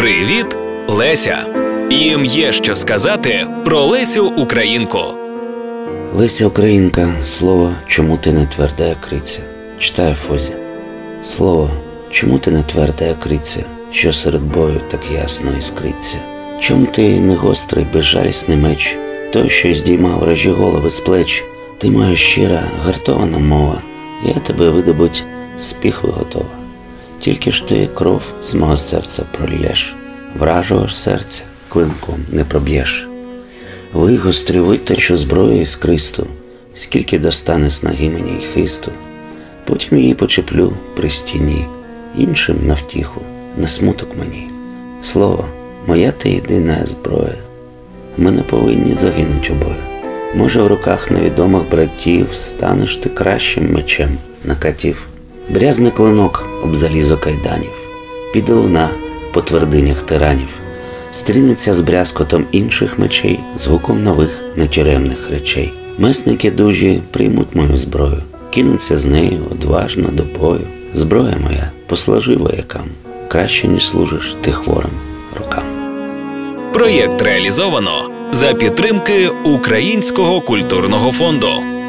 Привіт, Леся! Їм є що сказати про Лесю Українку. Леся Українка, слово чому ти не тверда, як криця? Читає Фозі. Слово, чому ти не тверда, як криця, що серед бою так ясно іскриться? Чом ти не гострий, безжалісний меч, той, що здіймав вражі голови з плеч, ти моя щира, гартована мова, я тебе видобуть з піхви готова. Тільки ж ти кров з мого серця пролєш, вражого серця клинком не проб'єш. Вигострю, виточу зброю із кристу, скільки достане снаги мені й хисту. Потім її почеплю при стіні, іншим на втіху, на смуток мені. Слово, моя ти єдина зброя. Ми не повинні загинуть обоє. Може, в руках невідомих братів станеш ти кращим мечем на катів. Брязне клинок об залізо кайданів, піде луна по твердинях тиранів, стрінеться з брязкотом інших мечей, з гуком нових нетюремних речей. Месники дужі приймуть мою зброю, кинуться з нею одважно до бою. Зброя моя, послужи воякам, краще, ніж служиш ти хворим рукам. Проєкт реалізовано за підтримки Українського культурного фонду.